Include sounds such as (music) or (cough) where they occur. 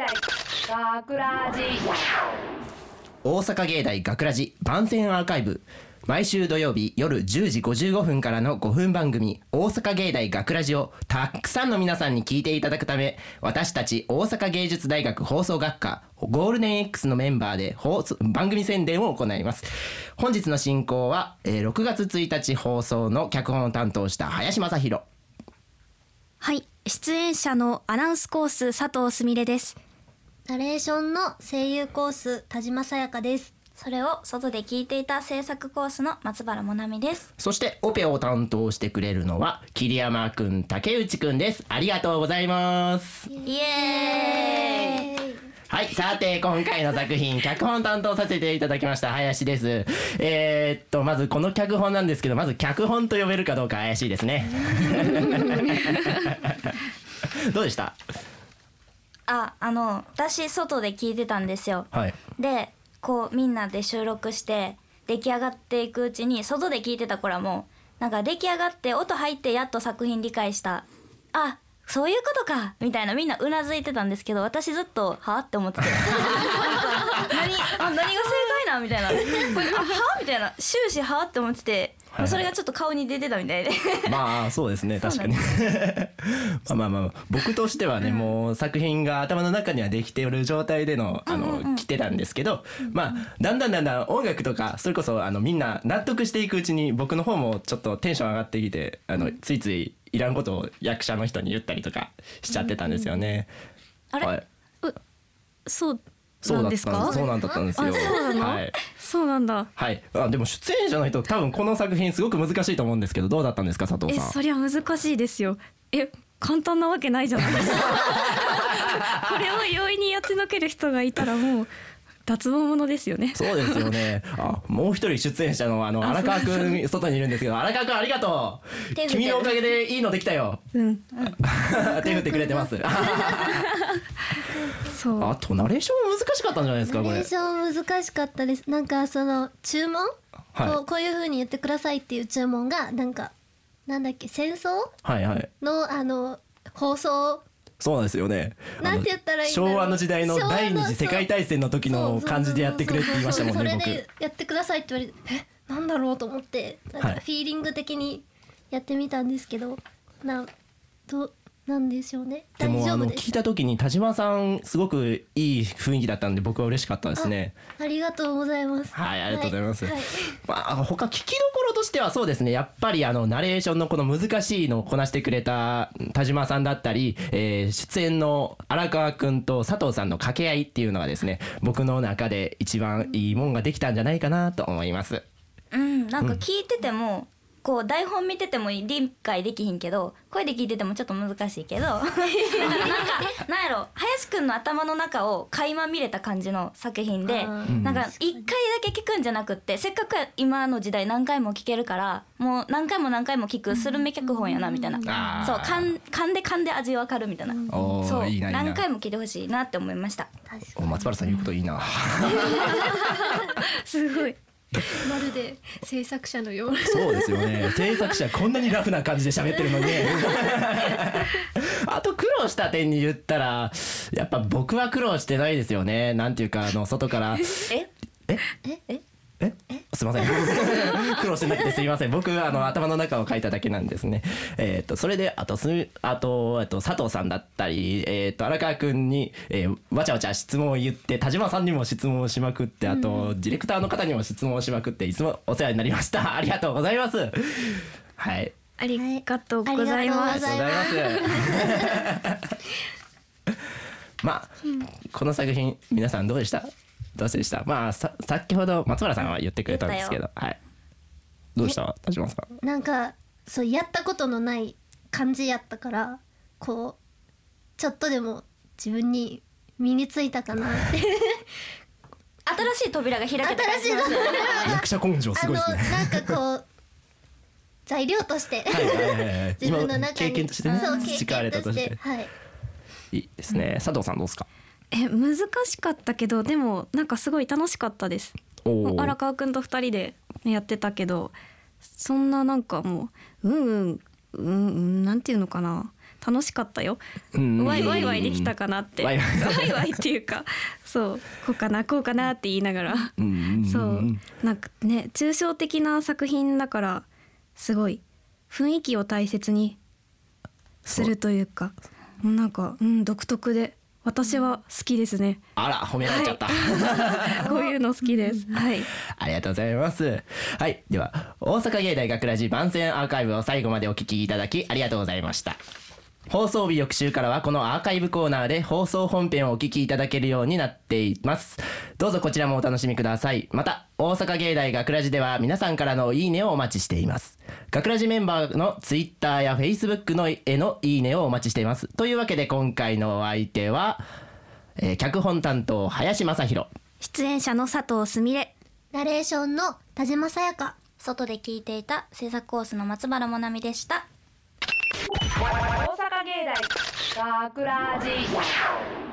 大学ラジ。大阪芸大学ラジ番宣アーカイブ。毎週土曜日夜10時55分からの5分番組「大阪芸大学ラジをたくさんの皆さんに聞いていただくため私たち大阪芸術大学放送学科ゴールデン X のメンバーで放送番組宣伝を行います。本日の進行は、えー6月1日放送の脚本を担当した林正弘はい出演者のアナウンスコース佐藤すみれですナレーションの声優コース田島さやかですそれを外で聞いていた制作コースの松原もなみですそしてオペを担当してくれるのは桐山くん竹内くんですありがとうございますイエーイはい、さて今回の作品脚本担当させていただきました林です。えー、っとまずこの脚本なんですけどまず脚本と呼べるかどうか怪しいですね。(laughs) (laughs) どうでした？ああの私外で聞いてたんですよ。はい。でこうみんなで収録して出来上がっていくうちに外で聞いてた頃はもうなんか出来上がって音入ってやっと作品理解した。あそういうことかみたいなみんなうなずいてたんですけど私ずっとはあって思ってて。何 (laughs) なんみたいな。(laughs) は？みたいな。終始は？あって思ってて。はいはい。それがちょっと顔に出てたみたいで。まあそうですね。確かに。まあまあまあ僕としてはね、もう作品が頭の中にはできている状態でのあの、来てたんですけど、まあだんだんだんだん音楽とかそれこそあのみんな納得していくうちに僕の方もちょっとテンション上がってきてあのついついいらんことを役者の人に言ったりとかしちゃってたんですよね。あれ、はい。そうそうだったなんですかんですそうなんだったんですよ。あそうなの？はい。そうなんだはい。あでも出演者の人多分この作品すごく難しいと思うんですけどどうだったんですか佐藤さん？えそりゃ難しいですよえ簡単なわけないじゃないですか (laughs) これを容易にやってのける人がいたらもう脱帽者ですよねそうですよね。あ、もう一人出演者のあの荒川くん外にいるんですけど、荒川くんありがとう。君のおかげでいいのできたよ。うん (laughs) 手振ってくれてます。そう。あとナレーション難しかったんじゃないですかこれ。ナレー。ション難しかったです。なんかその注文、はい。こうこういう風に言ってくださいっていう注文がなんかなんだっけ戦争？はいはい。のあの放送？そうなんですよね。なんて言ったらいいんだろう。昭和の時代の第二次世界大戦の時の感じでやってくれって言いましたもんねそれ僕。で。やってくださいって言われてえ？なんだろうと思ってなんかはい。フィーリング的にやってみたんですけど、などう？なんでしょうねで大もあの聞い丈夫ですた時に田島さんすごくいい雰囲気だったんで僕は嬉しかったですね。ありがとうございますはい、ありがとうございます。はいはいまあ、他聞きどころとしてはそうですね。やっぱりあのナレーションのこの難しいのをこなしてくれた田島さんだったり、えー出演の荒川くんと佐藤さんの掛け合いっていうのがですね、僕の中で一番いいもんができたんじゃないかなと思います。うんなんか聞いてても、こう台本見てても理解できひんけど声で聞いててもちょっと難しいけど (laughs) なんかなやろ林くんの頭の中を垣間見れた感じの作品でなんか一回だけ聞くんじゃなくってせっかく今の時代何回も聞けるからもう何回も何回も聞くスルメ脚本やなみたいな。そう噛んで噛んで味わかるみたいな。そう。何回も聞いてほしいなって思いました。松原さん言うこといいな。(laughs) (laughs) すごい (laughs) まるで制作者のようなそうですよね。制作者こんなにラフな感じで喋ってるのに。(laughs) あと苦労した点に言ったら、やっぱ僕は苦労してないですよね。なんていうかあの外から。え？え？え？え？すいません。(laughs) 苦労してなくてすいません。僕はあの頭の中を書いただけなんですね。えっ、とそれであとすあとあと佐藤さんだったりえっ、と荒川くんに、えーわちゃわちゃ質問を言って田島さんにも質問をしまくってあと、ディレクターの方にも質問をしまくっていつもお世話になりました。(laughs) ありがとうございます。はい。ありがとうございます、ありがとうございます。ありがとうございますまあ、この作品皆さんどうでした？どうでした。まあさ先ほど松原さんは言ってくれたんですけど。はい。どうでした？田島さん。なんかそうやったことのない感じやったからこうちょっとでも自分に身についたかなって。(laughs) 新しい扉が開けた感じしますよね。役者根性すごいですね。なんかこう材料として。(laughs) 自分の中に。経験としてねとして。はい。いいですね。佐藤さんどうですか？え難しかったけどでもなんかすごい楽しかったです。荒川くんと二人でやってたけどそんななんかもううんうんうんうんなんていうのかな。楽しかったよ。うん。ワイワイワイできたかなって。ワイワイっていうかそう。こうかなこうかなって言いながら。うん。そう。なんかね抽象的な作品だからすごい雰囲気を大切にするというかなんかうん独特で私は好きですね。あら褒められちゃった、(laughs) こういうの好きです。はい。ありがとうございます。はい。では大阪芸大学ラジ番宣アーカイブを最後までお聞きいただきありがとうございました放送日翌週からはこのアーカイブコーナーで放送本編をお聞きいただけるようになっています。どうぞこちらもお楽しみください。また大阪芸大学ラジでは皆さんからのいいねをお待ちしています。学ラジメンバーのツイッターやフェイスブックのへのいいねをお待ちしています。というわけで今回のお相手は、えー脚本担当林正弘出演者の佐藤すみれナレーションの田島さやか。外で聞いていた制作コースの松原もなみでした。大学ラジ。